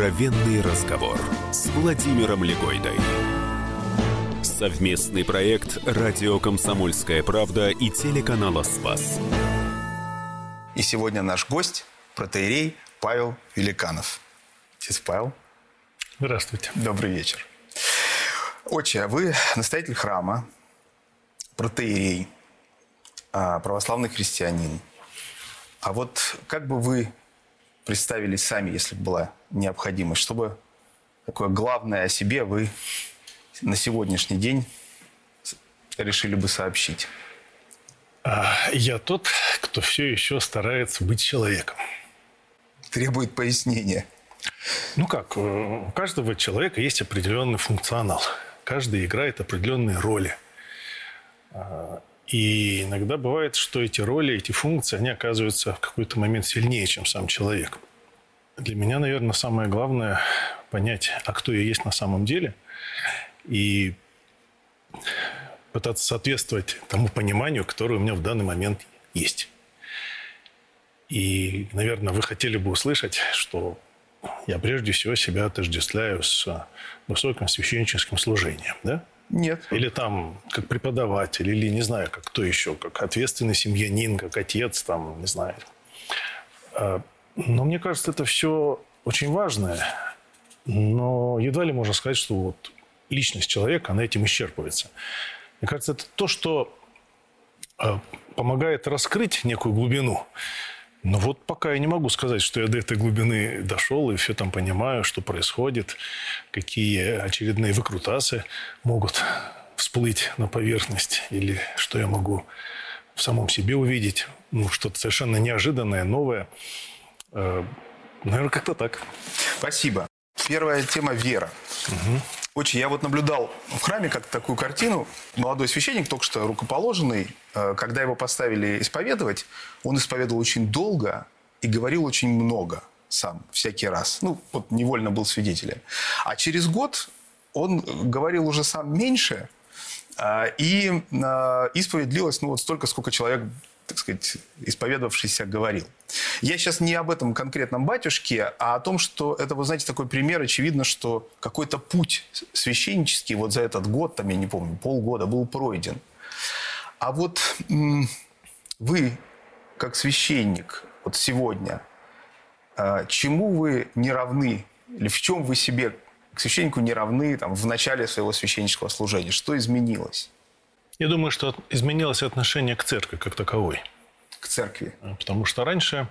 Откровенный разговор с Владимиром Легойдой. Совместный проект «Радио Комсомольская правда» и телеканала «Спас». И сегодня наш гость – протеерей Павел Великанов. Отец Павел. Здравствуйте. Добрый вечер. Отче, а вы настоятель храма, протеерей, а, православный христианин. А вот как бы вы представили сами, если бы была необходимость, чтобы такое главное о себе вы на сегодняшний день решили бы сообщить? А, я тот, кто все еще старается быть человеком. Требует пояснения. Ну как, э, у каждого человека есть определенный функционал. Каждый играет определенные роли. А, и иногда бывает, что эти роли, эти функции, они оказываются в какой-то момент сильнее, чем сам человек. Для меня, наверное, самое главное понять, а кто я есть на самом деле, и пытаться соответствовать тому пониманию, которое у меня в данный момент есть. И, наверное, вы хотели бы услышать, что я прежде всего себя отождествляю с высоким священническим служением, да? Нет. Или там как преподаватель, или не знаю, как кто еще, как ответственный семьянин, как отец, там, не знаю. Но мне кажется, это все очень важное, но едва ли можно сказать, что вот личность человека, она этим исчерпывается. Мне кажется, это то, что а, помогает раскрыть некую глубину. Но вот пока я не могу сказать, что я до этой глубины дошел и все там понимаю, что происходит, какие очередные выкрутасы могут всплыть на поверхность, или что я могу в самом себе увидеть, ну, что-то совершенно неожиданное, новое. Э, наверное, как-то так. Спасибо. Первая тема – вера. Угу. Очень, я вот наблюдал в храме как такую картину. Молодой священник, только что рукоположенный, э, когда его поставили исповедовать, он исповедовал очень долго и говорил очень много сам, всякий раз. Ну, вот невольно был свидетелем. А через год он говорил уже сам меньше, э, и исповедь длилась ну, вот столько, сколько человек так сказать, исповедовавшийся говорил. Я сейчас не об этом конкретном батюшке, а о том, что это, вы знаете, такой пример. Очевидно, что какой-то путь священнический вот за этот год, там, я не помню, полгода был пройден. А вот вы, как священник, вот сегодня, а, чему вы не равны? Или в чем вы себе к священнику не равны там, в начале своего священнического служения? Что изменилось? Я думаю, что изменилось отношение к церкви как таковой. К церкви. Потому что раньше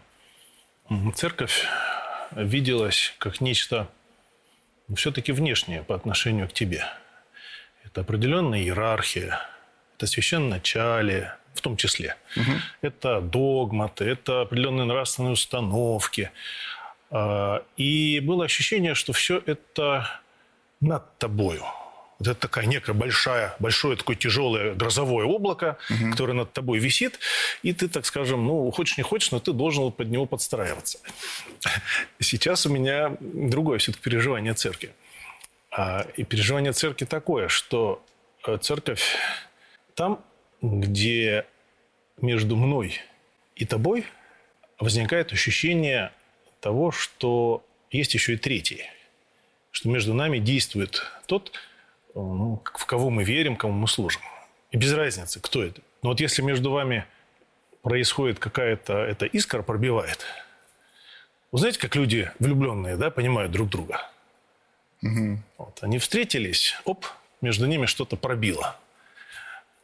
церковь виделась как нечто ну, все-таки внешнее по отношению к тебе. Это определенная иерархия, это священначалие, в том числе. Угу. Это догматы, это определенные нравственные установки. А, и было ощущение, что все это над тобою – вот это такая некая большая, большое такое тяжелое грозовое облако, угу. которое над тобой висит, и ты, так скажем, ну, хочешь не хочешь, но ты должен под него подстраиваться. Сейчас у меня другое все-таки переживание церкви. А, и переживание церкви такое, что э, церковь там, где между мной и тобой возникает ощущение того, что есть еще и третий, что между нами действует тот, ну, в кого мы верим, кому мы служим. И без разницы, кто это. Но вот если между вами происходит какая-то эта искра, пробивает. Вы знаете, как люди влюбленные, да, понимают друг друга? Угу. Вот, они встретились, оп, между ними что-то пробило.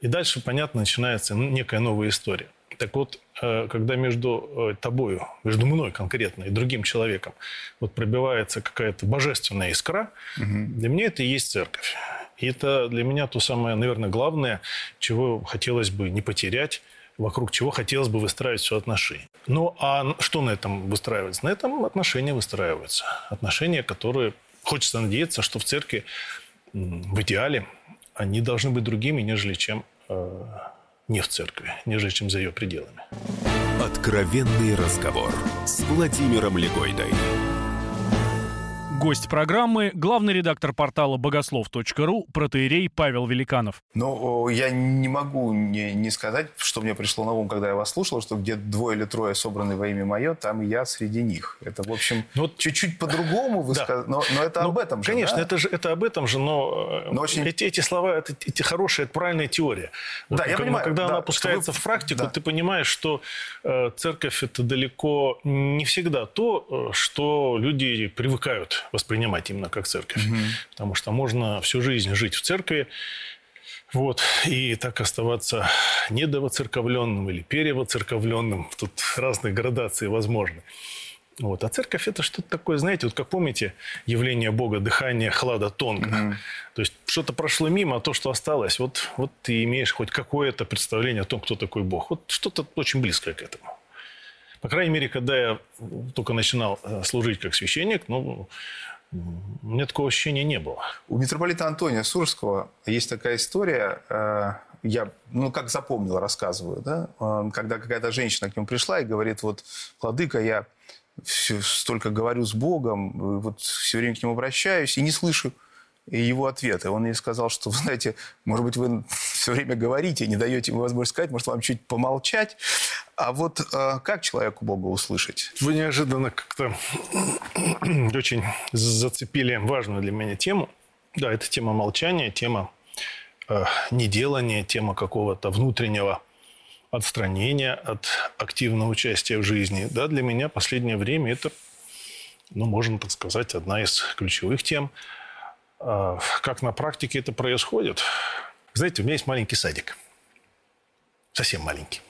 И дальше, понятно, начинается некая новая история. Так вот, э, когда между э, тобою, между мной конкретно и другим человеком вот пробивается какая-то божественная искра, угу. для меня это и есть церковь. И это для меня то самое, наверное, главное, чего хотелось бы не потерять, вокруг чего хотелось бы выстраивать все отношения. Ну, а что на этом выстраивается? На этом отношения выстраиваются. Отношения, которые, хочется надеяться, что в церкви в идеале они должны быть другими, нежели чем э, не в церкви, нежели чем за ее пределами. Откровенный разговор с Владимиром Легойдой. Гость программы – главный редактор портала богослов.ру протеерей Павел Великанов. Ну, я не могу не, не сказать, что мне пришло на ум, когда я вас слушал, что где двое или трое собраны во имя мое, там и я среди них. Это, в общем, ну, вот, чуть-чуть по-другому вы да. сказали, но, но это ну, об этом же, Конечно, да? это, же, это об этом же, но, но очень... эти, эти слова, это, эти хорошие, это правильная теория. Вот, да, я понимаю. Когда да, она опускается вы... в практику, да. ты понимаешь, что э, церковь – это далеко не всегда то, э, что люди привыкают воспринимать именно как церковь. Угу. Потому что можно всю жизнь жить в церкви, вот, и так оставаться недовоцерковленным или перевоцерковленным. Тут разные градации возможны. Вот. А церковь это что-то такое, знаете, вот как помните явление Бога, дыхание хлада тонко. Угу. То есть что-то прошло мимо, а то, что осталось, вот, вот ты имеешь хоть какое-то представление о том, кто такой Бог. Вот что-то очень близкое к этому. По крайней мере, когда я только начинал э, служить как священник, ну, у меня такого ощущения не было. У митрополита Антония Сурского есть такая история, э, я, ну, как запомнил, рассказываю, да, э, когда какая-то женщина к нему пришла и говорит, вот, владыка, я все, столько говорю с Богом, вот все время к нему обращаюсь и не слышу его ответы. Он ей сказал, что, знаете, может быть, вы все время говорите, не даете ему возможность сказать, может, вам чуть помолчать. А вот э, как человеку Бога услышать? Вы неожиданно как-то очень зацепили важную для меня тему. Да, это тема молчания, тема э, неделания, тема какого-то внутреннего отстранения от активного участия в жизни. Да, для меня последнее время это, ну, можно так сказать, одна из ключевых тем – а, как на практике это происходит? Знаете, у меня есть маленький садик. Совсем маленький,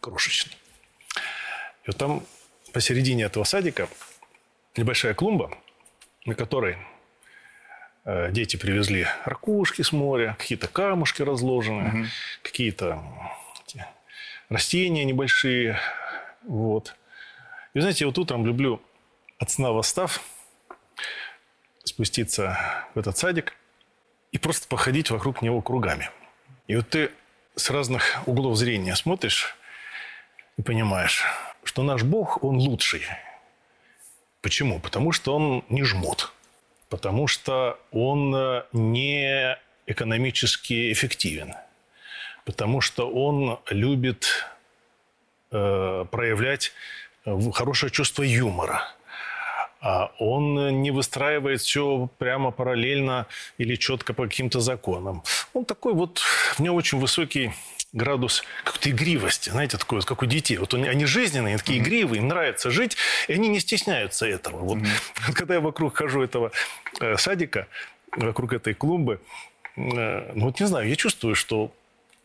крошечный. И вот там посередине этого садика небольшая клумба, на которой э, дети привезли ракушки с моря, какие-то камушки разложены, угу. какие-то растения небольшие. Вот. И знаете, вот утром люблю от сна восстав – спуститься в этот садик и просто походить вокруг него кругами. И вот ты с разных углов зрения смотришь и понимаешь, что наш Бог, Он лучший. Почему? Потому что Он не жмот. Потому что Он э, не экономически эффективен. Потому что Он любит э, проявлять э, хорошее чувство юмора – а он не выстраивает все прямо параллельно или четко по каким-то законам. Он такой вот, в нем очень высокий градус какой-то игривости, знаете, такой вот, как у детей. Вот они, жизненные, они такие mm-hmm. игривые, им нравится жить, и они не стесняются этого. Вот mm-hmm. когда я вокруг хожу этого э, садика, вокруг этой клумбы, э, ну вот не знаю, я чувствую, что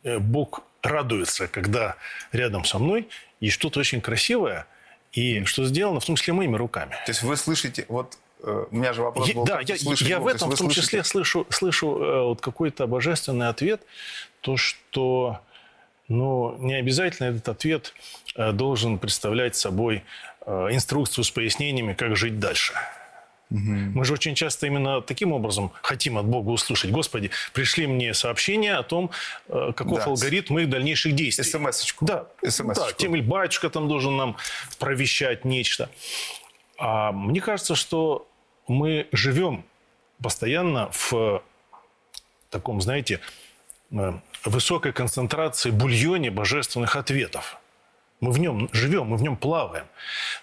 э, Бог радуется, когда рядом со мной есть что-то очень красивое – и что сделано, в том числе моими руками. То есть вы слышите, вот э, у меня же вопрос был... Да, я, я в этом в том числе слышу, слышу э, вот какой-то божественный ответ, то, что ну, не обязательно этот ответ э, должен представлять собой инструкцию с пояснениями, как жить дальше. Угу. Мы же очень часто именно таким образом хотим от Бога услышать. Господи, пришли мне сообщение о том, э, каков да. алгоритм их дальнейших действий. СМС-очку. Да. смс да, тем или батюшка там должен нам провещать нечто. А мне кажется, что мы живем постоянно в таком, знаете, э, высокой концентрации бульоне божественных ответов. Мы в нем живем, мы в нем плаваем.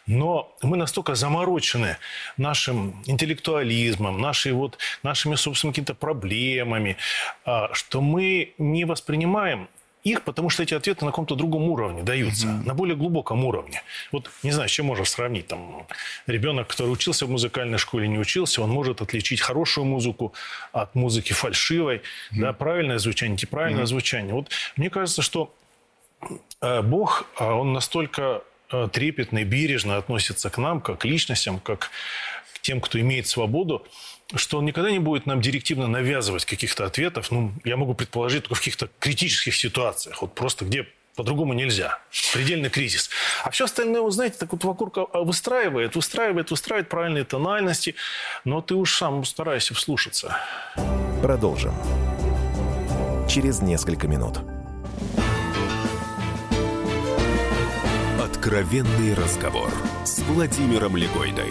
Но мы настолько заморочены нашим интеллектуализмом, нашей вот, нашими, собственно, какими-то проблемами, а, что мы не воспринимаем их, потому что эти ответы на каком-то другом уровне даются, mm-hmm. на более глубоком уровне. Вот не знаю, с чем можно сравнить. Там, ребенок, который учился в музыкальной школе, не учился, он может отличить хорошую музыку от музыки фальшивой, mm-hmm. да, правильное звучание, неправильное mm-hmm. звучание. Вот мне кажется, что Э, Бог, а он настолько э, трепетно и бережно относится к нам, как к личностям, как к тем, кто имеет свободу, что он никогда не будет нам директивно навязывать каких-то ответов. Ну, я могу предположить только в каких-то критических ситуациях, вот просто где по-другому нельзя. Предельный кризис. А все остальное, вы знаете, так вот вокруг а, выстраивает, выстраивает, выстраивает правильные тональности, но ты уж сам старайся вслушаться. Продолжим. Через несколько минут. Откровенный разговор с Владимиром Легойдой.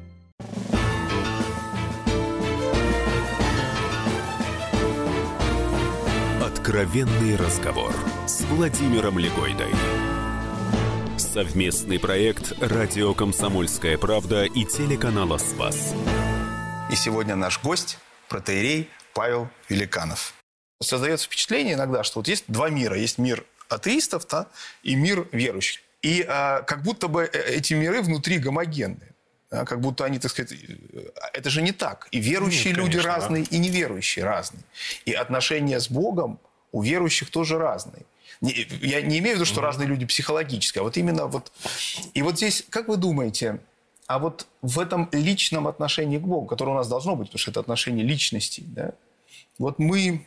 Откровенный разговор с Владимиром Легойдой. Совместный проект «Радио Комсомольская правда» и телеканала «Спас». И сегодня наш гость – протеерей Павел Великанов. Создается впечатление иногда, что вот есть два мира. Есть мир атеистов да, и мир верующих. И а, как будто бы э, эти миры внутри гомогенны. Да, как будто они, так сказать, э, это же не так. И верующие Нет, люди конечно, разные, и неверующие разные. И отношения с Богом у верующих тоже разные. Не- Я не имею в виду, что разные люди психологически, а вот именно вот... И вот здесь, как вы думаете, а вот в этом личном отношении к Богу, которое у нас должно быть, потому что это отношение личностей, да, вот мы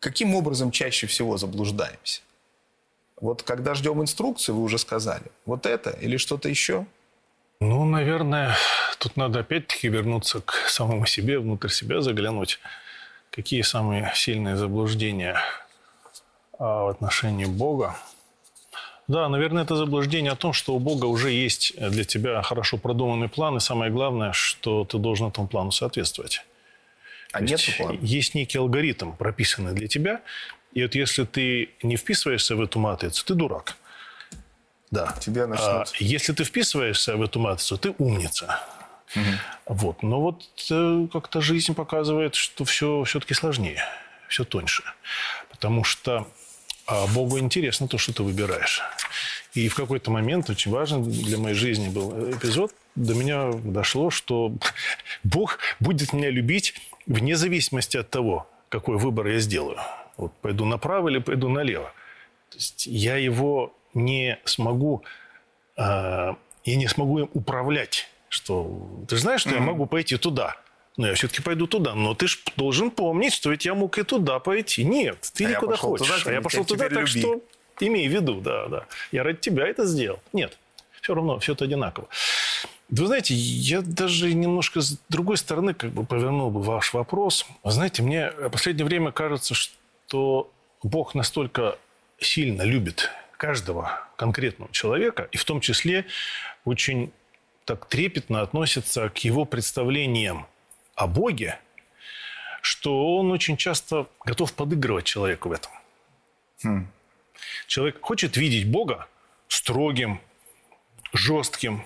каким образом чаще всего заблуждаемся? Вот когда ждем инструкции, вы уже сказали, вот это или что-то еще? Ну, наверное, тут надо опять-таки вернуться к самому себе, внутрь себя заглянуть. Какие самые сильные заблуждения а, в отношении Бога? Да, наверное, это заблуждение о том, что у Бога уже есть для тебя хорошо продуманный план, и самое главное, что ты должен этому плану соответствовать. А То нет есть плана? Есть некий алгоритм, прописанный для тебя, и вот если ты не вписываешься в эту матрицу, ты дурак. Да. Тебя А начнут... если ты вписываешься в эту матрицу, ты умница. Вот. Но вот э, как-то жизнь показывает, что все все-таки сложнее, все тоньше. Потому что а, Богу интересно то, что ты выбираешь. И в какой-то момент очень важный для моей жизни был эпизод. До меня дошло, что Бог будет меня любить вне зависимости от того, какой выбор я сделаю. Вот пойду направо или пойду налево. То есть я его не смогу, а, я не смогу им управлять. Что ты же знаешь, что я могу пойти туда. Но я все-таки пойду туда. Но ты же должен помнить, что ведь я мог и туда пойти. Нет, ты А никуда хочешь. туда, а я пошел туда, так люби. что имей в виду, да, да. Я ради тебя это сделал. Нет, все равно, все это одинаково. Да Вы знаете, я даже немножко с другой стороны как бы повернул бы ваш вопрос. Вы знаете, мне в последнее время кажется, что Бог настолько сильно любит каждого конкретного человека, и в том числе очень так трепетно относится к его представлениям о Боге, что он очень часто готов подыгрывать человеку в этом. Человек хочет видеть Бога строгим, жестким,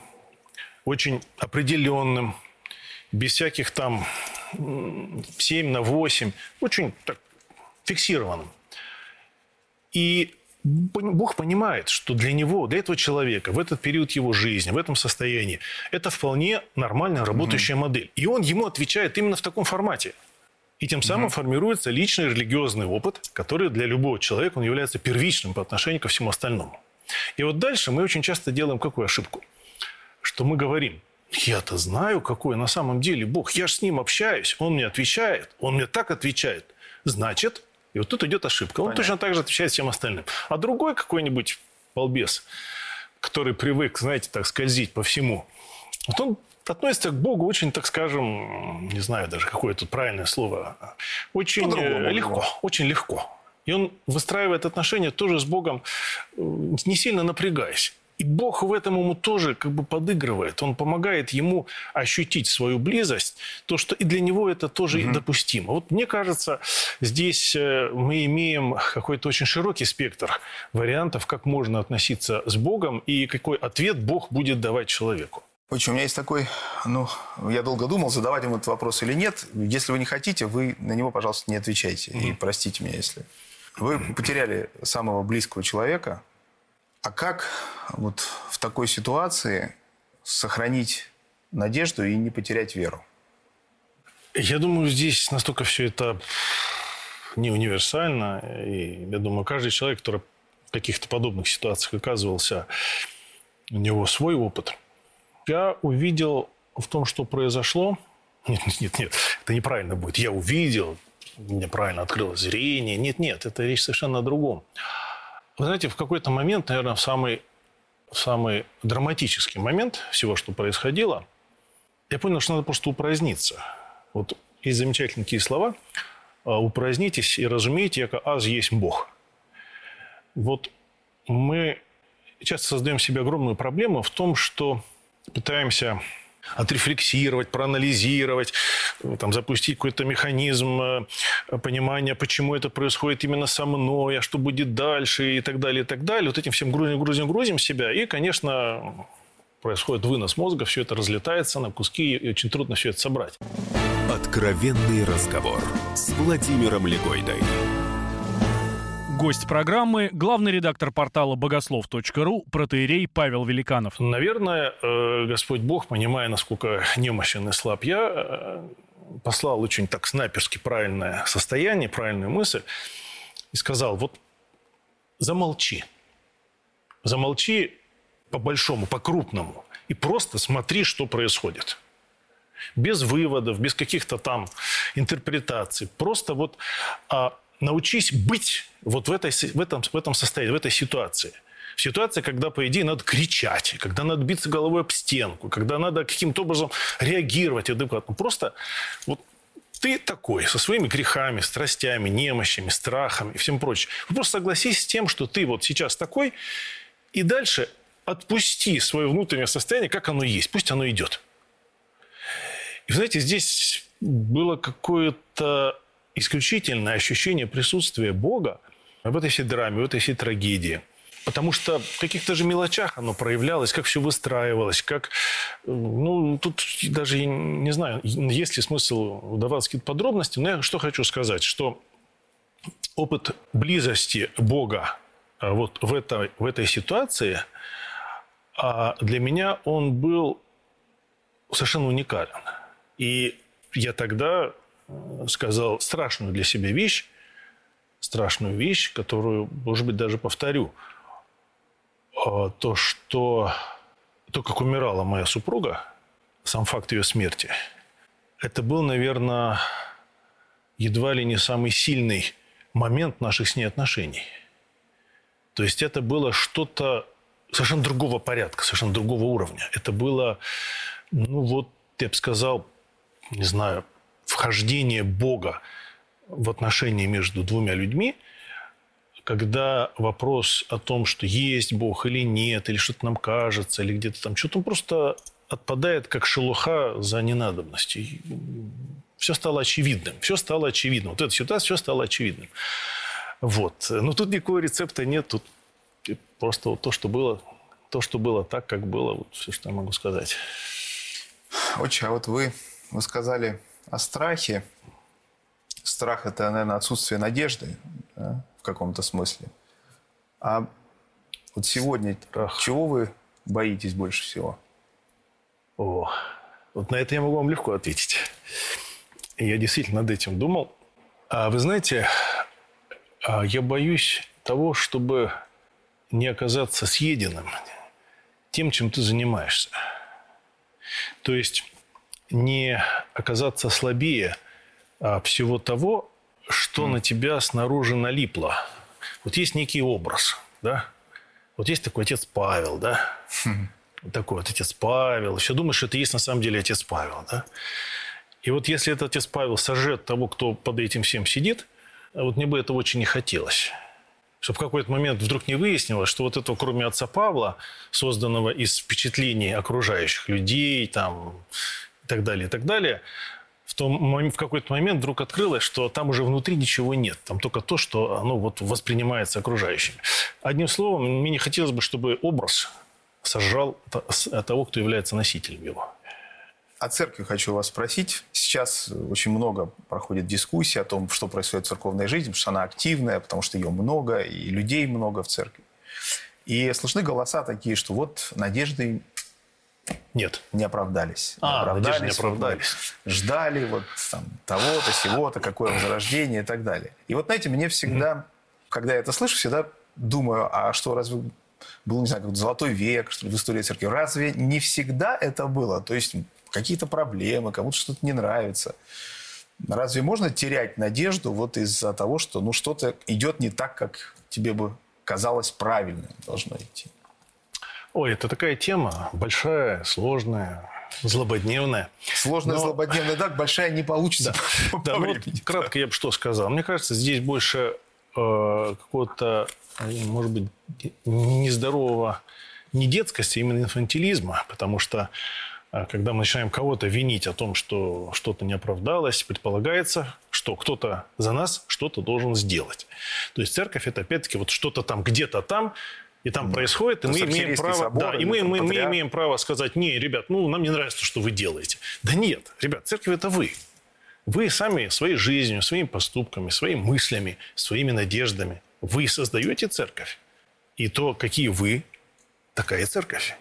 очень определенным, без всяких там м, 7 на 8, очень так фиксированным. И Бог понимает, что для него, для этого человека, в этот период его жизни, в этом состоянии, это вполне нормальная работающая модель. И он ему отвечает именно в таком формате. И тем самым формируется личный религиозный опыт, который для любого человека он является первичным по отношению ко всему остальному. И вот дальше мы очень часто делаем какую ошибку? Что мы говорим, я-то знаю, какой на самом деле Бог. Я же с ним общаюсь, он мне отвечает, он мне так отвечает. Значит, и вот тут идет ошибка. Он точно так же отвечает всем остальным. А другой какой-нибудь балбес, который привык, знаете, так скользить по всему, вот он относится к Богу очень, так скажем, не знаю даже, какое тут правильное слово, очень э, легко, очень легко. И он выстраивает отношения тоже с Богом, э, не сильно напрягаясь. И Бог в этом ему тоже как бы подыгрывает. Он помогает ему ощутить свою близость, то, что и для него это тоже допустимо. Вот мне кажется, здесь э, мы имеем какой-то очень широкий спектр вариантов, как можно относиться с Богом и какой ответ Бог будет давать человеку. Очень, у меня есть такой, ну, я долго думал, задавать ему этот вопрос или нет. Если вы не хотите, вы на него, пожалуйста, не отвечайте. И простите меня, если... Вы потеряли самого близкого человека. А как вот в такой ситуации сохранить надежду и не потерять веру? Я думаю, здесь настолько все это не универсально. И я думаю, каждый человек, который в каких-то подобных ситуациях оказывался, у него свой опыт. Я увидел в том, что произошло... Нет, нет, нет, это неправильно будет. Я увидел, мне правильно открылось зрение. Нет, нет, это речь совершенно о другом. Вы знаете, в какой-то момент, наверное, в самый, в самый драматический момент всего, что происходило, я понял, что надо просто упраздниться. Вот есть замечательные такие слова. «А, «Упразднитесь и разумейте, яко аз есть Бог». Вот мы часто создаем себе огромную проблему в том, что пытаемся отрефлексировать, проанализировать, там, запустить какой-то механизм э, понимания, почему это происходит именно со мной, а что будет дальше и так далее, и так далее. Вот этим всем грузим, грузим, грузим себя. И, конечно, происходит вынос мозга, все это разлетается на куски, и очень трудно все это собрать. Откровенный разговор с Владимиром Легойдой. Гость программы – главный редактор портала богослов.ру протеерей Павел Великанов. Наверное, э, Господь Бог, понимая, насколько немощен и слаб я, э, послал очень так снайперски правильное состояние, правильную мысль и сказал, вот замолчи. Замолчи по-большому, по-крупному. И просто смотри, что происходит. Без выводов, без каких-то там интерпретаций. Просто вот а, научись быть вот в, этой, в, этом, в этом состоянии, в этой ситуации. В ситуации, когда, по идее, надо кричать, когда надо биться головой об стенку, когда надо каким-то образом реагировать адекватно. Просто вот ты такой, со своими грехами, страстями, немощами, страхами и всем прочим. Просто согласись с тем, что ты вот сейчас такой, и дальше отпусти свое внутреннее состояние, как оно есть. Пусть оно идет. И, знаете, здесь было какое-то исключительное ощущение присутствия Бога в этой всей драме, в этой всей трагедии. Потому что в каких-то же мелочах оно проявлялось, как все выстраивалось, как... Ну, тут даже не знаю, есть ли смысл вдаваться какие-то подробности, но я что хочу сказать, что опыт близости Бога а, вот в этой, в этой ситуации, а, для меня он был совершенно уникален. И я тогда сказал страшную для себя вещь, страшную вещь, которую, может быть, даже повторю. А, то, что то, как умирала моя супруга, сам факт ее смерти, это был, наверное, едва ли не самый сильный момент наших с ней отношений. То есть это было что-то совершенно другого порядка, совершенно другого уровня. Это было, ну вот, я бы сказал, не знаю, вхождение Бога в отношения между двумя людьми, когда вопрос о том, что есть Бог или нет, или что-то нам кажется, или где-то там что-то, он просто отпадает, как шелуха за ненадобностью. Все стало очевидным. Все стало очевидным. Вот эта ситуация, все стало очевидным. Вот. Но тут никакого рецепта нет. Тут просто вот то, что было, то, что было так, как было. Вот все, что я могу сказать. Отче, а вот вы, вы сказали о страхе. Страх – это, наверное, отсутствие надежды да, в каком-то смысле. А вот сегодня Страх. чего вы боитесь больше всего? О, вот на это я могу вам легко ответить. Я действительно над этим думал. А вы знаете, а я боюсь того, чтобы не оказаться съеденным тем, чем ты занимаешься. То есть не оказаться слабее а всего того, что mm. на тебя снаружи налипло. Вот есть некий образ, да? Вот есть такой отец Павел, да? Mm. Вот такой вот отец Павел. Все думаешь, что это есть на самом деле отец Павел, да? И вот если этот отец Павел сожжет того, кто под этим всем сидит, вот мне бы этого очень не хотелось. Чтобы в какой-то момент вдруг не выяснилось, что вот этого, кроме отца Павла, созданного из впечатлений окружающих людей, там, и так далее, и так далее, в, том, в какой-то момент вдруг открылось, что там уже внутри ничего нет. Там только то, что оно вот воспринимается окружающими. Одним словом, мне не хотелось бы, чтобы образ сожрал того, кто является носителем его. О церкви хочу вас спросить. Сейчас очень много проходит дискуссий о том, что происходит в церковной жизни, потому что она активная, потому что ее много, и людей много в церкви. И слышны голоса такие, что вот надежды нет. Не оправдались. А, не оправдались. Не оправдались. Ждали вот там того-то, сего-то, какое возрождение и так далее. И вот, знаете, мне всегда, mm-hmm. когда я это слышу, всегда думаю, а что, разве был, не знаю, как золотой век, что ли, в истории церкви? Разве не всегда это было? То есть какие-то проблемы, кому-то что-то не нравится. Разве можно терять надежду вот из-за того, что ну, что-то идет не так, как тебе бы казалось правильным должно идти? Ой, это такая тема большая, сложная, злободневная. Сложная, Но... злободневная, да, большая не получится. Да, да ну, вот кратко я бы что сказал. Мне кажется, здесь больше э, какого-то, может быть, нездорового не детскости, а именно инфантилизма, потому что э, когда мы начинаем кого-то винить о том, что что-то не оправдалось, предполагается, что кто-то за нас что-то должен сделать. То есть церковь это опять-таки вот что-то там где-то там и там происходит, и мы имеем право, собор, да, и мы, мы, мы имеем право сказать, не, ребят, ну нам не нравится, что вы делаете. Да нет, ребят, церковь это вы. Вы сами своей жизнью, своими поступками, своими мыслями, своими надеждами, вы создаете церковь. И то, какие вы, такая церковь.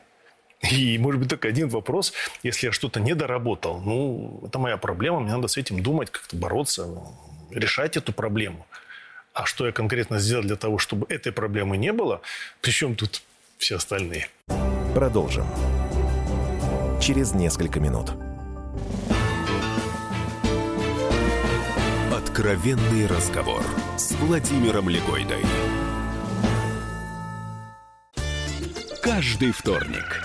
И, может быть, только один вопрос. Если я что-то не доработал, ну, это моя проблема, мне надо с этим думать, как-то бороться, решать эту проблему. А что я конкретно сделал для того, чтобы этой проблемы не было? Причем тут все остальные? Продолжим. Через несколько минут. Откровенный разговор с Владимиром Легойдой. Каждый вторник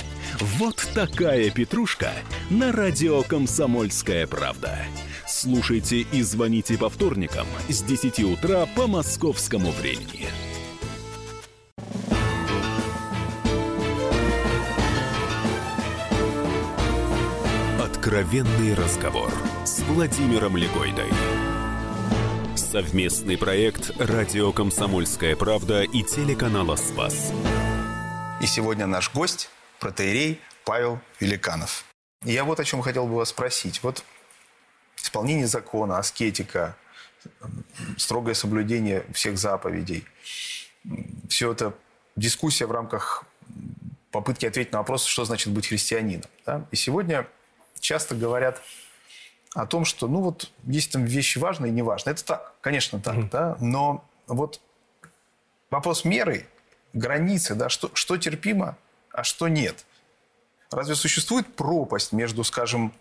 Вот такая петрушка на радио «Комсомольская правда». Слушайте и звоните по вторникам с 10 утра по московскому времени. Откровенный разговор с Владимиром Легойдой. Совместный проект «Радио Комсомольская правда» и телеканала «Спас». И сегодня наш гость – протеерей Павел Великанов. И я вот о чем хотел бы вас спросить. Вот исполнение закона, аскетика, строгое соблюдение всех заповедей. Все это дискуссия в рамках попытки ответить на вопрос, что значит быть христианином. Да? И сегодня часто говорят о том, что, ну вот, есть там вещи важные и неважные. Это так, конечно, так, mm-hmm. да, но вот вопрос меры, границы, да, что, что терпимо, а что нет. Разве существует пропасть между, скажем,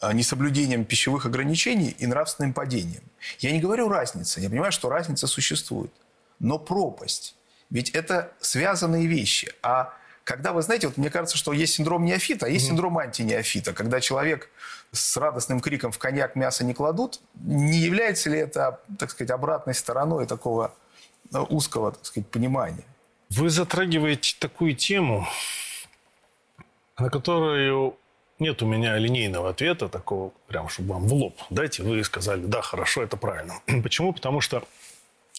э, несоблюдением пищевых ограничений и нравственным падением? Я не говорю разница, я понимаю, что разница существует, но пропасть. Ведь это связанные вещи. А когда вы знаете, вот мне кажется, что есть синдром неофита, а есть mm синдром антинеофита, когда человек с радостным криком в коньяк мясо не кладут, не является ли это, так сказать, обратной стороной такого э, узкого, так сказать, понимания? Вы затрагиваете такую тему, на которую нет у меня линейного ответа такого, прям, чтобы вам в лоб дайте, вы сказали, да, хорошо, это правильно. Почему? Потому что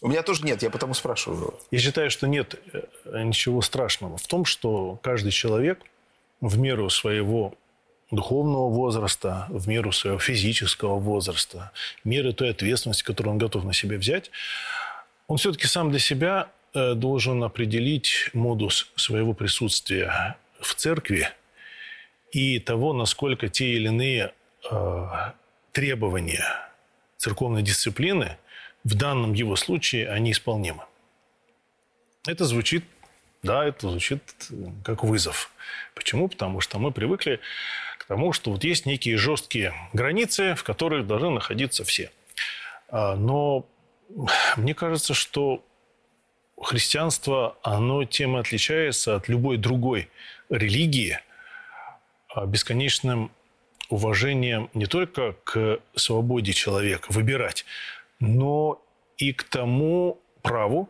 у меня тоже нет, я потому спрашиваю. Я считаю, что нет э, ничего страшного в том, что каждый человек в меру своего духовного возраста, в меру своего физического возраста, меры той ответственности, которую он готов на себя взять, он все-таки сам для себя должен определить модус своего присутствия в церкви и того, насколько те или иные э, требования церковной дисциплины – в данном его случае они исполнимы. Это звучит, да, это звучит э, как вызов. Почему? Потому что мы привыкли к тому, что вот есть некие жесткие границы, в которых должны находиться все. А, но мне кажется, что христианство, оно тем и отличается от любой другой религии а, бесконечным уважением не только к свободе человека выбирать, но и к тому праву,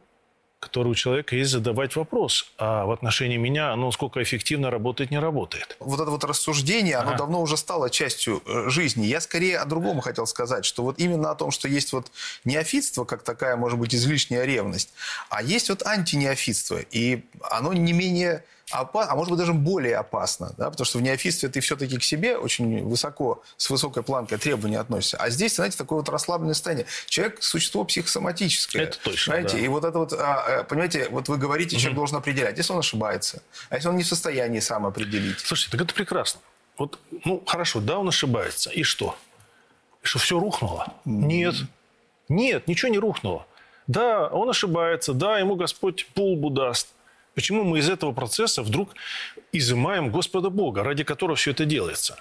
которое у человека есть задавать вопрос, а в отношении меня оно сколько эффективно работает, не работает. Вот это вот рассуждение, оно ага. давно уже стало частью э, жизни. Я скорее о другом хотел сказать, что вот именно о том, что есть вот неофитство, как такая, может быть, излишняя ревность, а есть вот антинеофитство, и оно не менее опа- а может быть даже более опасно, да, потому что в неофитстве ты все-таки к себе очень высоко, с высокой планкой требования относишься. А здесь, знаете, такое вот расслабленное состояние. Человек – существо психосоматическое. Это точно, Знаете, да. и вот это вот, а, а, понимаете, вот вы говорите, человек должен определять, если он ошибается, а если он не в состоянии сам определить. Слушайте, так это прекрасно. Вот, ну, хорошо, да, он ошибается. И что? Что, все рухнуло? Нет. Нет, ничего не рухнуло. Да, он ошибается, да, ему Господь полбу даст. Почему мы из этого процесса вдруг изымаем Господа Бога, ради которого все это делается?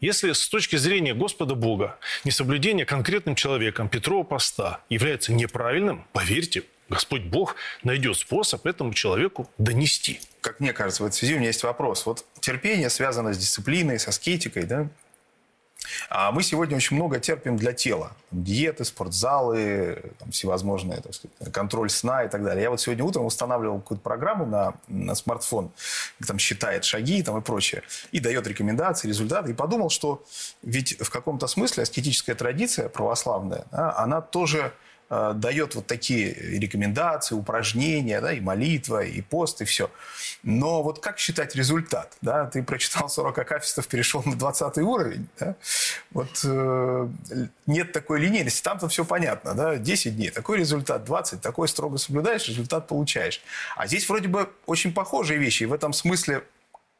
Если с точки зрения Господа Бога несоблюдение конкретным человеком Петрова поста является неправильным, поверьте, Господь Бог найдет способ этому человеку донести. Как мне кажется, в этой связи у меня есть вопрос. Вот терпение связано с дисциплиной, с аскетикой, да? А мы сегодня очень много терпим для тела. Диеты, спортзалы, там всевозможные, так сказать, контроль сна и так далее. Я вот сегодня утром устанавливал какую-то программу на, на смартфон, там считает шаги там, и прочее, и дает рекомендации, результаты. И подумал, что ведь в каком-то смысле аскетическая традиция православная, да, она тоже э, дает вот такие рекомендации, упражнения, да, и молитва, и пост, и все. Но вот как считать результат? Да? Ты прочитал 40 акафистов, перешел на 20 уровень. Да? Вот э, нет такой линейности. Там-то все понятно. Да? 10 дней, такой результат, 20, такой строго соблюдаешь, результат получаешь. А здесь вроде бы очень похожие вещи. И в этом смысле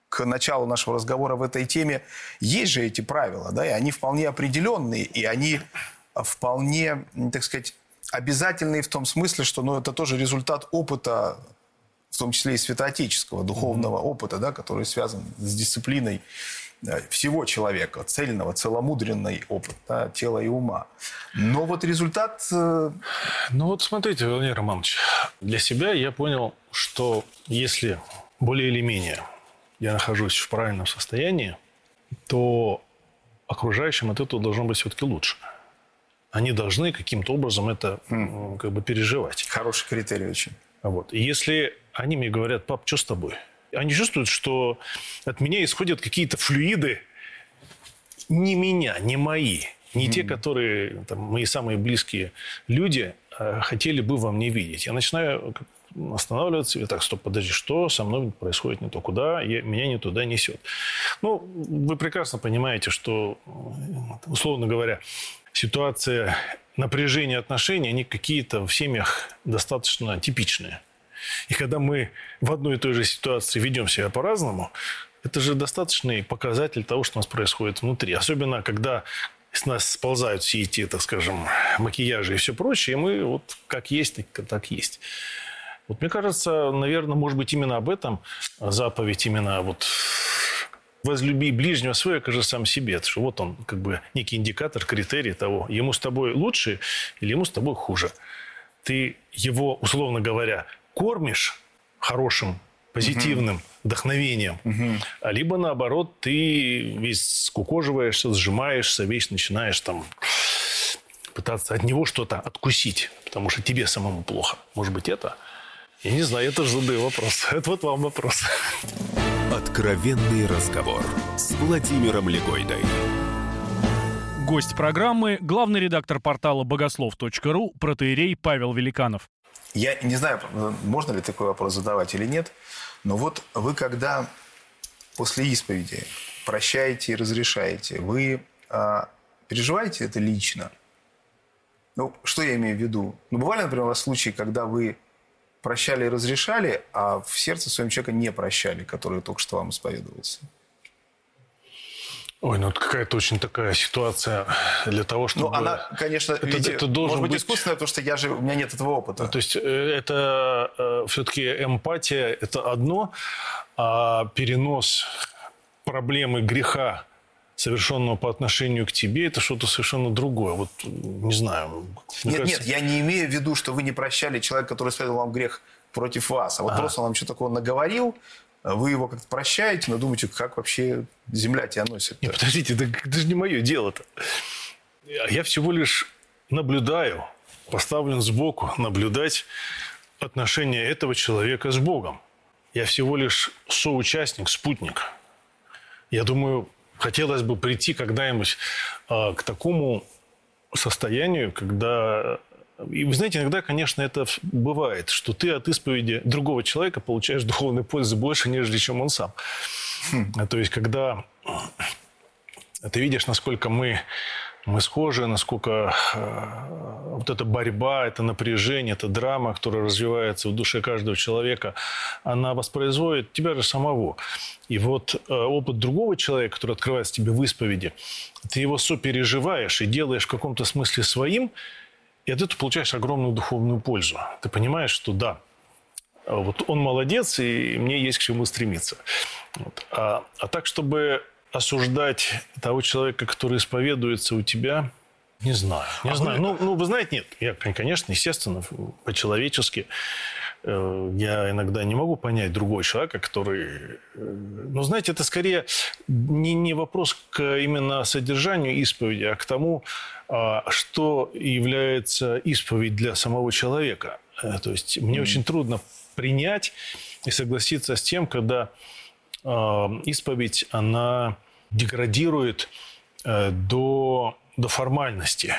к началу нашего разговора в этой теме есть же эти правила, да, и они вполне определенные, и они вполне, так сказать, обязательные в том смысле, что ну, это тоже результат опыта, в том числе и святоотеческого, духовного опыта, да, который связан с дисциплиной э, всего человека, цельного, целомудренный опыт да, тела и ума. Но вот результат... э, Ну вот смотрите, Владимир Романович, для себя я понял, что если более или менее я нахожусь в правильном состоянии, то окружающим от этого должно быть все-таки лучше. Они должны каким-то образом это м, как бы переживать. Хороший критерий очень. Вот. И если они мне говорят, пап, что с тобой? Они чувствуют, что от меня исходят какие-то флюиды не меня, не мои, не те, которые там, мои самые близкие люди э, хотели бы во мне видеть. Я начинаю останавливаться и так, стоп, подожди, что со мной происходит не то, куда я, меня не туда несет. Ну, вы прекрасно понимаете, что, условно говоря, ситуация напряжения отношений, они какие-то в семьях достаточно типичные. И когда мы в одной и той же ситуации ведем себя по-разному, это же достаточный показатель того, что у нас происходит внутри. Особенно, когда с нас сползают все эти, так скажем, макияжи и все прочее, и мы вот как есть, так, так есть. Вот мне кажется, наверное, может быть, именно об этом заповедь именно вот возлюби ближнего своего, же сам себе. Это что вот он, как бы, некий индикатор, критерий того, ему с тобой лучше или ему с тобой хуже. Ты его, условно говоря, кормишь хорошим, позитивным вдохновением, а либо наоборот, ты весь скукоживаешься, сжимаешься, весь начинаешь там пытаться от него что-то откусить, потому что тебе самому плохо. Может быть, это? Я не знаю, я тоже задаю вопрос. Это вот вам вопрос. Откровенный разговор с Владимиром Легойдой. Гость программы – главный редактор портала богослов.ру протеерей Павел Великанов. Я не знаю, можно ли такой вопрос задавать или нет, но вот вы когда после исповеди прощаете и разрешаете, вы а, переживаете это лично? Ну, что я имею в виду? Ну, бывали, например, у вас случаи, когда вы прощали и разрешали, а в сердце своем человека не прощали, который только что вам исповедовался? Ой, ну это какая-то очень такая ситуация для того, чтобы... Ну, она, конечно, это, видите, это должен может быть, быть искусственная, потому что я же, у меня нет этого опыта. Ну, то есть э, это э, все-таки эмпатия – это одно, а перенос проблемы греха, совершенного по отношению к тебе, это что-то совершенно другое. Вот не знаю. Нет, кажется- нет, я не имею в виду, что вы не прощали человека, который исповедовал вам грех против вас. А вот просто он вам что-то такого наговорил, вы его как-то прощаете, но думаете, как вообще земля тебя носит. Нет, подождите, это, это же не мое дело-то. Я всего лишь наблюдаю, поставлен сбоку, наблюдать отношения этого человека с Богом. Я всего лишь соучастник, спутник. Я думаю, хотелось бы прийти когда-нибудь а, к такому состоянию, когда И вы знаете, иногда, конечно, это бывает, что ты от исповеди другого человека получаешь духовной пользы больше, нежели чем он сам. Хм. То есть, когда ты видишь, насколько мы мы схожи, насколько э, вот эта борьба, это напряжение, эта драма, которая развивается в душе каждого человека, она воспроизводит тебя же самого. И вот э, опыт другого человека, который открывается тебе в исповеди, ты его сопереживаешь и делаешь в каком-то смысле своим, и от этого получаешь огромную духовную пользу. Ты понимаешь, что да, вот он молодец, и мне есть к чему стремиться. Вот. А, а так, чтобы осуждать того человека, который исповедуется у тебя, не знаю. Не а знаю. Вы... Ну, ну, вы знаете, нет. Я, конечно, естественно, по-человечески. Э, я иногда не могу понять другого человека, который... Э, ну, знаете, это скорее не, не вопрос к именно содержанию исповеди, а к тому, а, что является исповедь для самого человека. Э, то есть мне mm. очень трудно принять и согласиться с тем, когда исповедь, она деградирует э, до, до формальности.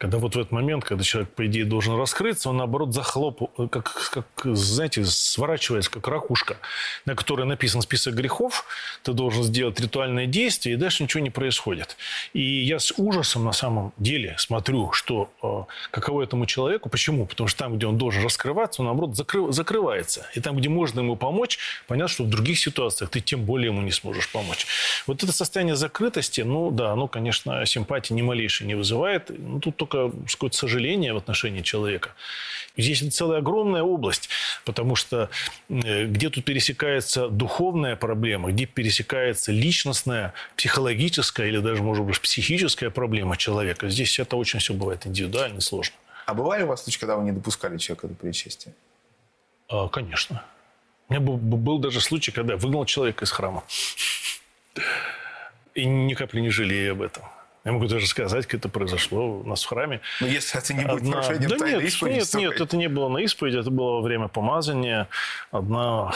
Когда вот в этот момент, когда человек, по идее, должен раскрыться, он, наоборот, захлоп, как, как, знаете, сворачивается, как ракушка, на которой написан список грехов, ты должен сделать ритуальное действие, и дальше ничего не происходит. И я с ужасом на самом деле смотрю, что э, каково этому человеку. Почему? Потому что там, где он должен раскрываться, он, наоборот, закры, закрывается. И там, где можно ему помочь, понятно, что в других ситуациях ты тем более ему не сможешь помочь. Вот это состояние закрытости, ну да, оно, конечно, симпатии ни малейшей не вызывает. Ну, тут только только какое-то сожаление в отношении человека. Здесь целая огромная область, потому что э, где тут пересекается духовная проблема, где пересекается личностная, психологическая или даже, может быть, психическая проблема человека. Здесь это очень все бывает индивидуально и сложно. А бывали у вас случаи, когда вы не допускали человека до причастия? А, конечно. У меня был, был даже случай, когда я выгнал человека из храма. И ни капли не жалею об этом. Я могу даже сказать, как это произошло у нас в храме. Но ну, если это не будет Одна... нарушением да тайны нет, исповеди, нет, нет, это не было на исповеди, это было во время помазания. Одна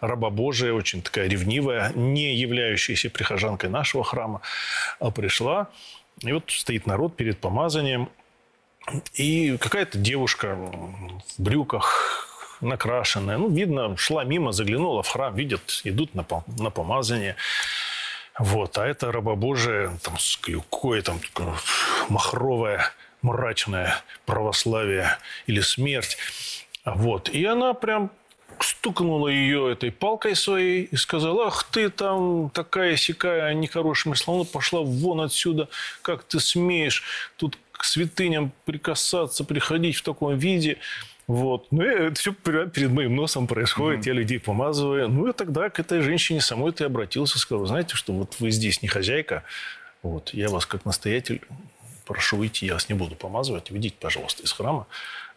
раба Божия, очень такая ревнивая, не являющаяся прихожанкой нашего храма, а пришла. И вот стоит народ перед помазанием. И какая-то девушка в брюках, накрашенная. Ну, видно, шла мимо, заглянула в храм, видят, идут на, на помазание. Вот. А это раба Божия там, с клюкой, там, махровое, мрачное православие или смерть. Вот. И она прям стукнула ее этой палкой своей и сказала, ах ты там такая сякая нехорошими словами, пошла вон отсюда, как ты смеешь тут к святыням прикасаться, приходить в таком виде. Вот. Ну, и это все перед моим носом происходит, mm-hmm. я людей помазываю. Ну, и тогда к этой женщине самой ты обратился, сказал, знаете, что вот вы здесь не хозяйка, вот, я вас как настоятель прошу уйти, я вас не буду помазывать, уйдите, пожалуйста, из храма.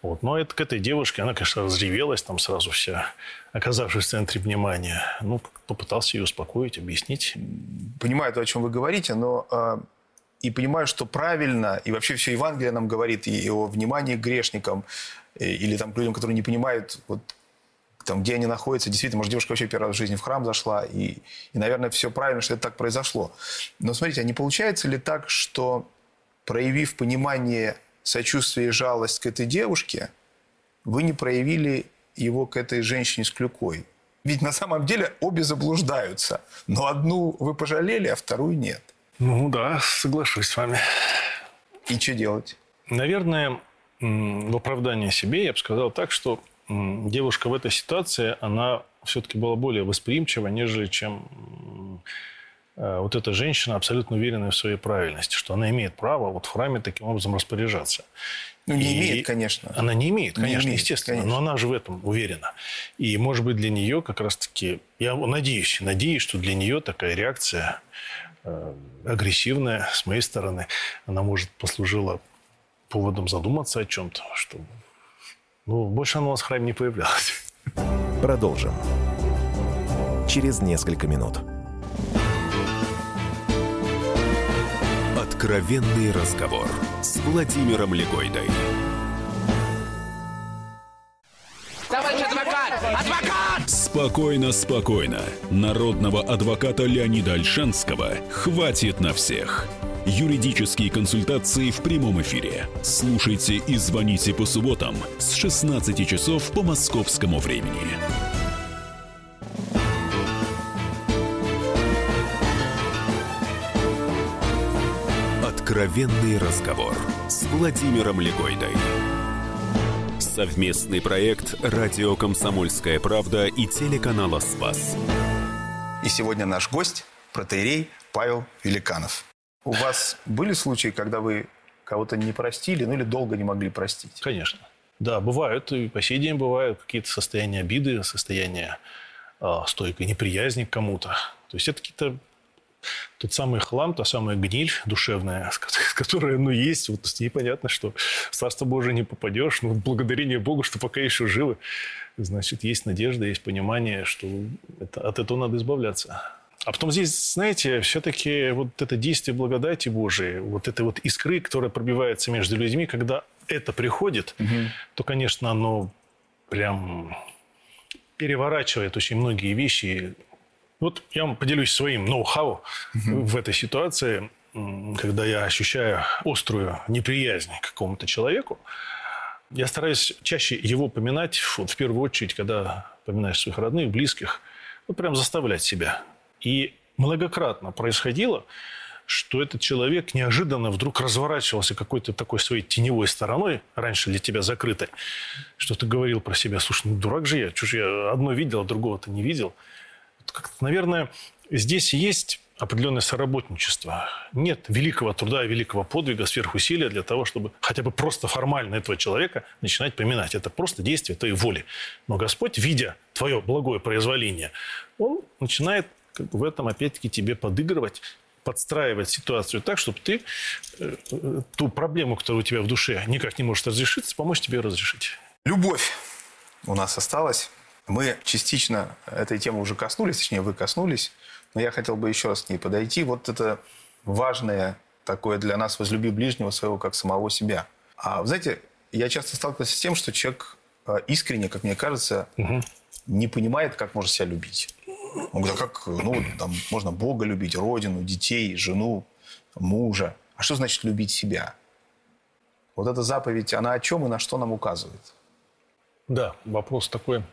Вот. Но это к этой девушке, она, конечно, разревелась там сразу вся, оказавшись в центре внимания. Ну, попытался ее успокоить, объяснить. Понимаю то, о чем вы говорите, но а, и понимаю, что правильно, и вообще все Евангелие нам говорит и о внимании к грешникам, или там к людям, которые не понимают, вот, там, где они находятся. Действительно, может, девушка вообще первый раз в жизни в храм зашла, и, и, наверное, все правильно, что это так произошло. Но смотрите, а не получается ли так, что проявив понимание, сочувствие и жалость к этой девушке, вы не проявили его к этой женщине с клюкой? Ведь на самом деле обе заблуждаются. Но одну вы пожалели, а вторую нет. Ну да, соглашусь с вами. И что делать? Наверное, в оправдание себе я бы сказал так, что девушка в этой ситуации, она все-таки была более восприимчива, нежели чем э, вот эта женщина, абсолютно уверенная в своей правильности, что она имеет право вот в храме таким образом распоряжаться. Ну, не и имеет, конечно. Она не имеет, конечно, не имеет, естественно. Конечно. Но она же в этом уверена. И, может быть, для нее как раз-таки... Я надеюсь, надеюсь, что для нее такая реакция э, агрессивная с моей стороны, она, может, послужила поводом задуматься о чем-то, что ну, больше оно у нас в храме не появлялось. Продолжим. Через несколько минут. Откровенный разговор с Владимиром Легойдой. Товарищ адвокат! Адвокат! Спокойно, спокойно. Народного адвоката Леонида Альшанского хватит на всех. Юридические консультации в прямом эфире. Слушайте и звоните по субботам с 16 часов по московскому времени. Откровенный разговор с Владимиром Легойдой. Совместный проект «Радио Комсомольская правда» и телеканала «Спас». И сегодня наш гость – протеерей Павел Великанов. У вас были случаи, когда вы кого-то не простили, ну или долго не могли простить? Конечно. Да, бывают, и по сей день бывают какие-то состояния обиды, состояния э, стойкой неприязни к кому-то. То есть это какие-то тот самый хлам, та самая гниль душевная, которая, ну, есть, вот с ней понятно, что в Царство Божие не попадешь, но благодарение Богу, что пока еще живы, значит, есть надежда, есть понимание, что это, от этого надо избавляться. А потом здесь, знаете, все-таки вот это действие благодати Божией, вот этой вот искры, которая пробивается между людьми, когда это приходит, угу. то, конечно, оно прям переворачивает очень многие вещи. Вот я вам поделюсь своим ноу-хау угу. в этой ситуации, когда я ощущаю острую неприязнь к какому-то человеку. Я стараюсь чаще его поминать, вот в первую очередь, когда поминаешь своих родных, близких, вот прям заставлять себя и многократно происходило, что этот человек неожиданно вдруг разворачивался какой-то такой своей теневой стороной, раньше для тебя закрытой, что ты говорил про себя, слушай, ну дурак же я, что же я одно видел, а другого-то не видел. Наверное, здесь есть определенное соработничество. Нет великого труда, великого подвига, сверхусилия для того, чтобы хотя бы просто формально этого человека начинать поминать. Это просто действие твоей воли. Но Господь, видя твое благое произволение, Он начинает в этом опять-таки тебе подыгрывать, подстраивать ситуацию так, чтобы ты э, ту проблему, которая у тебя в душе никак не может разрешиться, помочь тебе разрешить. Любовь у нас осталась. Мы частично этой темы уже коснулись, точнее, вы коснулись. Но я хотел бы еще раз к ней подойти. Вот это важное такое для нас «возлюби ближнего своего, как самого себя». А, знаете, я часто сталкиваюсь с тем, что человек э, искренне, как мне кажется, угу. не понимает, как может себя любить. Он говорит, а как, ну, там, можно Бога любить, родину, детей, жену, мужа. А что значит любить себя? Вот эта заповедь, она о чем и на что нам указывает? Да, вопрос такой,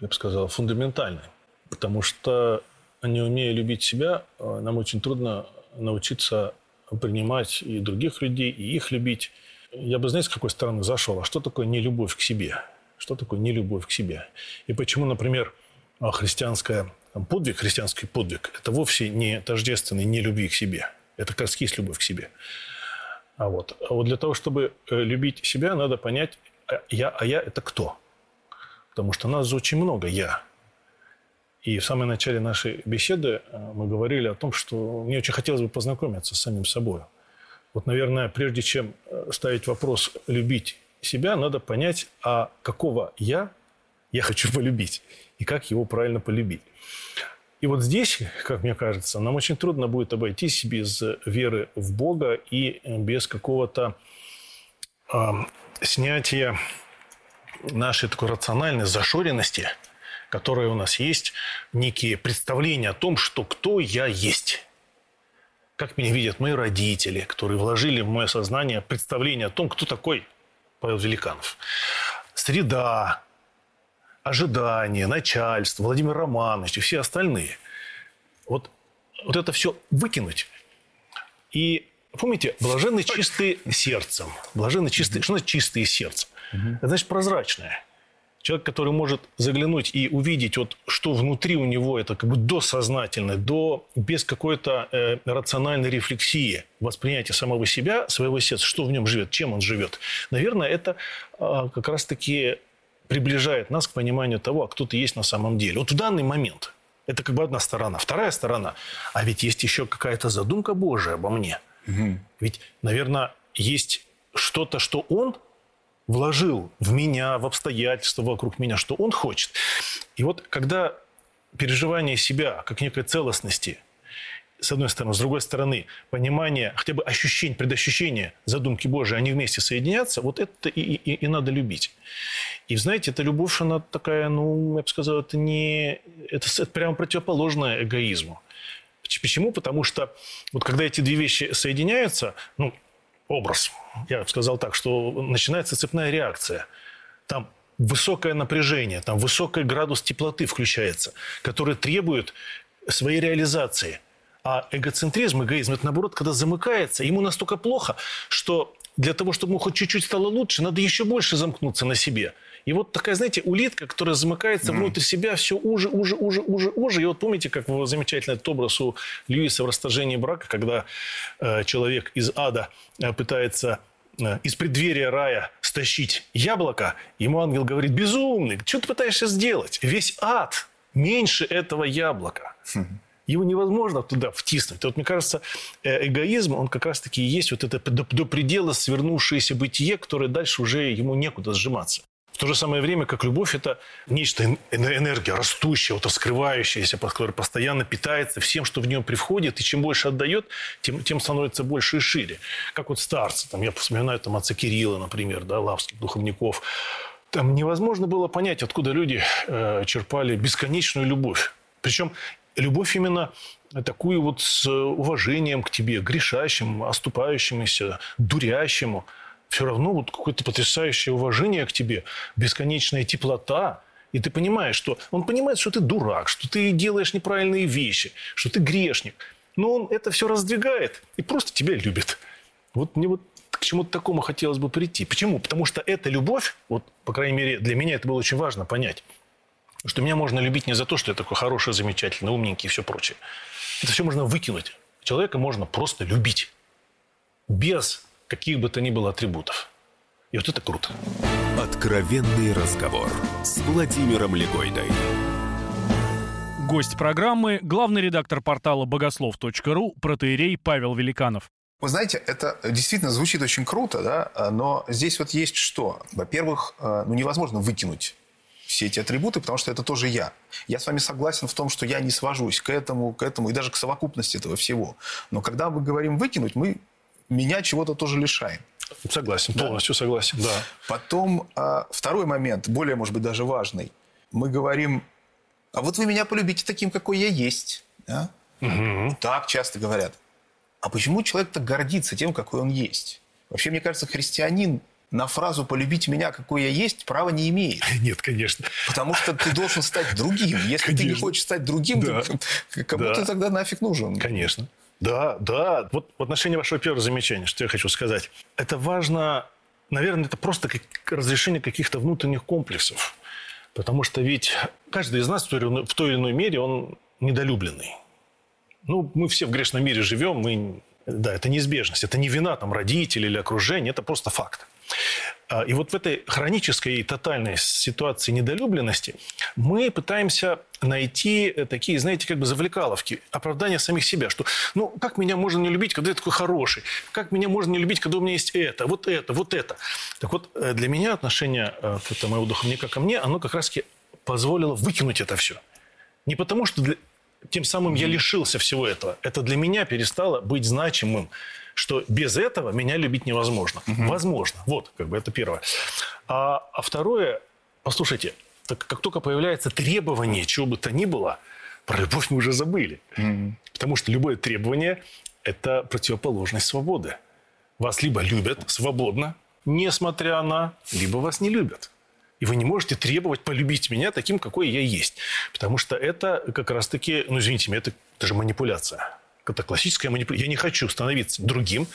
я бы сказал, фундаментальный. Потому что, не умея любить себя, э, нам очень трудно научиться принимать и других людей, и их любить. Я бы, знаете, с какой стороны зашел? А что такое нелюбовь к себе? Что такое нелюбовь к себе? И почему, например, христианская подвиг, христианский подвиг, это вовсе не тождественный не любви к себе. Это как раз есть любовь к себе. А вот, а вот для того, чтобы э, любить себя, надо понять, а я, а я это кто? Потому что нас очень много «я». И в самом начале нашей беседы э, мы говорили о том, что мне очень хотелось бы познакомиться с самим собой. Вот, наверное, прежде чем э, ставить вопрос «любить себя», надо понять, а какого «я» я хочу полюбить и как его правильно полюбить. И вот здесь, как мне кажется, нам очень трудно будет обойтись без веры в Бога и без какого-то э, снятия нашей такой рациональной зашоренности, которая у нас есть, некие представления о том, что кто я есть. Как меня видят мои родители, которые вложили в мое сознание представление о том, кто такой Павел Великанов. Среда, ожидания, начальство, Владимир Романович и все остальные. Вот, вот это все выкинуть. И помните, блаженны чистые сердцем. Блаженны чистые. Что значит чистые сердцем? Это значит прозрачное. Человек, который может заглянуть и увидеть, вот, что внутри у него, это как бы досознательное, до, без какой-то э, рациональной рефлексии, воспринятия самого себя, своего сердца, что в нем живет, чем он живет. Наверное, это э, как раз-таки приближает нас к пониманию того, а кто ты есть на самом деле. Вот в данный момент это как бы одна сторона. Вторая сторона, а ведь есть еще какая-то задумка Божия обо мне. Угу. Ведь, наверное, есть что-то, что Он вложил в меня, в обстоятельства вокруг меня, что Он хочет. И вот когда переживание себя как некой целостности – с одной стороны. С другой стороны, понимание, хотя бы ощущение, предощущение задумки Божией, они вместе соединятся, вот это и, и, и надо любить. И знаете, эта любовь, она такая, ну, я бы сказал, это не... Это, это прямо противоположное эгоизму. Почему? Потому что вот когда эти две вещи соединяются, ну, образ, я сказал так, что начинается цепная реакция. Там высокое напряжение, там высокий градус теплоты включается, который требует своей реализации. А эгоцентризм, эгоизм, это наоборот, когда замыкается, ему настолько плохо, что для того, чтобы ему хоть чуть-чуть стало лучше, надо еще больше замкнуться на себе. И вот такая, знаете, улитка, которая замыкается mm. внутрь себя все уже, уже, уже, уже, уже. И вот помните, как замечательный этот образ у Льюиса в расторжении брака, когда э, человек из ада э, пытается э, из преддверия рая стащить яблоко, ему ангел говорит, безумный, что ты пытаешься сделать? Весь ад меньше этого яблока. Mm его невозможно туда втиснуть. Вот мне кажется, э, эгоизм, он как раз-таки и есть вот это до, до предела свернувшееся бытие, которое дальше уже ему некуда сжиматься. В то же самое время, как любовь, это нечто, энергия растущая, вот раскрывающаяся, которая постоянно питается всем, что в нем приходит, и чем больше отдает, тем, тем становится больше и шире. Как вот старцы, там, я вспоминаю там, отца Кирилла, например, да, лавских духовников, там невозможно было понять, откуда люди э, черпали бесконечную любовь. Причем любовь именно такую вот с уважением к тебе, грешащему, оступающемуся, дурящему. Все равно вот какое-то потрясающее уважение к тебе, бесконечная теплота. И ты понимаешь, что он понимает, что ты дурак, что ты делаешь неправильные вещи, что ты грешник. Но он это все раздвигает и просто тебя любит. Вот мне вот к чему-то такому хотелось бы прийти. Почему? Потому что эта любовь, вот, по крайней мере, для меня это было очень важно понять – что меня можно любить не за то, что я такой хороший, замечательный, умненький и все прочее. Это все можно выкинуть. Человека можно просто любить. Без каких бы то ни было атрибутов. И вот это круто. Откровенный разговор с Владимиром Легойдой. Гость программы – главный редактор портала богослов.ру протеерей Павел Великанов. Вы знаете, это действительно звучит очень круто, да, но здесь вот есть что. Во-первых, э, ну, невозможно выкинуть все эти атрибуты, потому что это тоже я. Я с вами согласен в том, что я не свожусь к этому, к этому и даже к совокупности этого всего. Но когда мы говорим выкинуть, мы меня чего-то тоже лишаем. Согласен, да? полностью согласен, да. Потом а, второй момент, более, может быть, даже важный. Мы говорим, а вот вы меня полюбите таким, какой я есть. Да? Угу. Так часто говорят. А почему человек так гордится тем, какой он есть? Вообще, мне кажется, христианин на фразу «полюбите меня, какой я есть» права не имеет. Нет, конечно. Потому что ты должен стать другим. Если конечно. ты не хочешь стать другим, да. ты, кому да. ты тогда нафиг нужен? Конечно. Да, да. Вот в отношении вашего первого замечания, что я хочу сказать. Это важно, наверное, это просто как разрешение каких-то внутренних комплексов. Потому что ведь каждый из нас в той, в той или иной мере, он недолюбленный. Ну, мы все в грешном мире живем, мы... Да, это неизбежность. Это не вина там, родителей или окружения, это просто факт. А, и вот в этой хронической и тотальной ситуации недолюбленности мы пытаемся найти э, такие, знаете, как бы завлекаловки, оправдания самих себя, что, ну, как меня можно не любить, когда я такой хороший? Как меня можно не любить, когда у меня есть это, вот это, вот это? Так вот, э, для меня отношение э, к этому моего духовника ко мне, оно как раз-таки позволило выкинуть это все. Не потому, что для... тем самым я лишился всего этого. Это для меня перестало быть значимым что без этого меня любить невозможно. Угу. Возможно. Вот, как бы это первое. А, а второе, послушайте, так как только появляется требование чего бы то ни было, про любовь мы уже забыли. Mm. Потому что любое требование – это противоположность свободы. Вас либо любят свободно, несмотря на, либо вас не любят. И вы не можете требовать полюбить меня таким, какой я есть. Потому что это как раз-таки, ну извините меня, это, это же манипуляция это классическая манипуляция. Я не хочу становиться другим,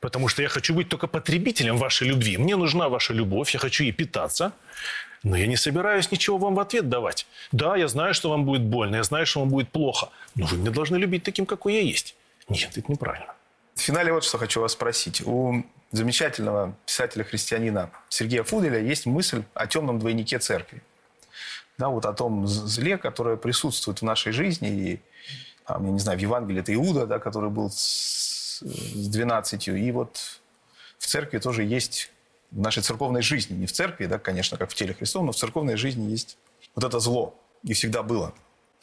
потому что я хочу быть только потребителем вашей любви. Мне нужна ваша любовь, я хочу ей питаться, но я не собираюсь ничего вам в ответ давать. Да, я знаю, что вам будет больно, я знаю, что вам будет плохо, но вы меня должны любить таким, какой я есть. Нет, это неправильно. В финале вот что хочу вас спросить. У замечательного писателя-христианина Сергея Фуделя есть мысль о темном двойнике церкви. Да, вот о том зле, которое присутствует в нашей жизни и там, я не знаю, в Евангелии это Иуда, да, который был с, 12. И вот в церкви тоже есть, в нашей церковной жизни, не в церкви, да, конечно, как в теле Христова, но в церковной жизни есть вот это зло. И всегда было,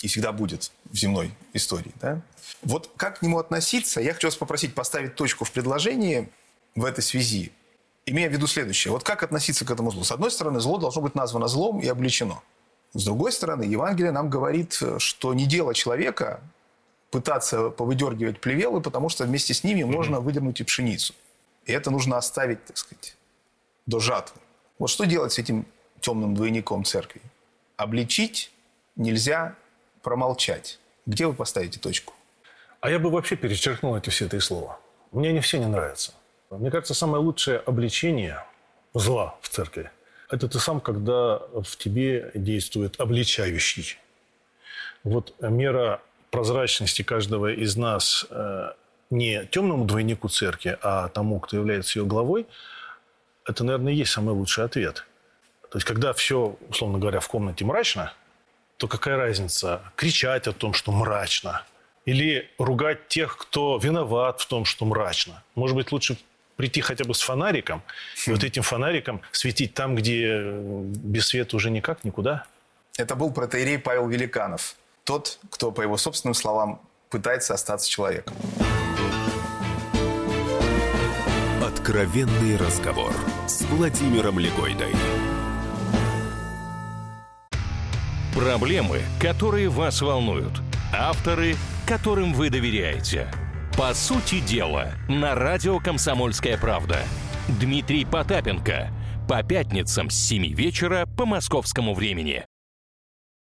и всегда будет в земной истории. Да? Вот как к нему относиться? Я хочу вас попросить поставить точку в предложении в этой связи, имея в виду следующее. Вот как относиться к этому злу? С одной стороны, зло должно быть названо злом и обличено. С другой стороны, Евангелие нам говорит, что не дело человека пытаться повыдергивать плевелы, потому что вместе с ними можно выдернуть и пшеницу. И это нужно оставить, так сказать, до жатвы. Вот что делать с этим темным двойником церкви? Обличить нельзя промолчать. Где вы поставите точку? А я бы вообще перечеркнул эти все три слова. Мне они все не нравятся. Мне кажется, самое лучшее обличение зла в церкви – это ты сам, когда в тебе действует обличающий. Вот мера прозрачности каждого из нас э, не темному двойнику церкви, а тому, кто является ее главой, это, наверное, и есть самый лучший ответ. То есть, когда все, условно говоря, в комнате мрачно, то какая разница кричать о том, что мрачно, или ругать тех, кто виноват в том, что мрачно. Может быть, лучше прийти хотя бы с фонариком, и вот этим фонариком светить там, где без света уже никак никуда. Это был протеерей Павел Великанов тот, кто, по его собственным словам, пытается остаться человеком. Откровенный разговор с Владимиром Легойдой. Проблемы, которые вас волнуют. Авторы, которым вы доверяете. По сути дела, на радио «Комсомольская правда». Дмитрий Потапенко. По пятницам с 7 вечера по московскому времени.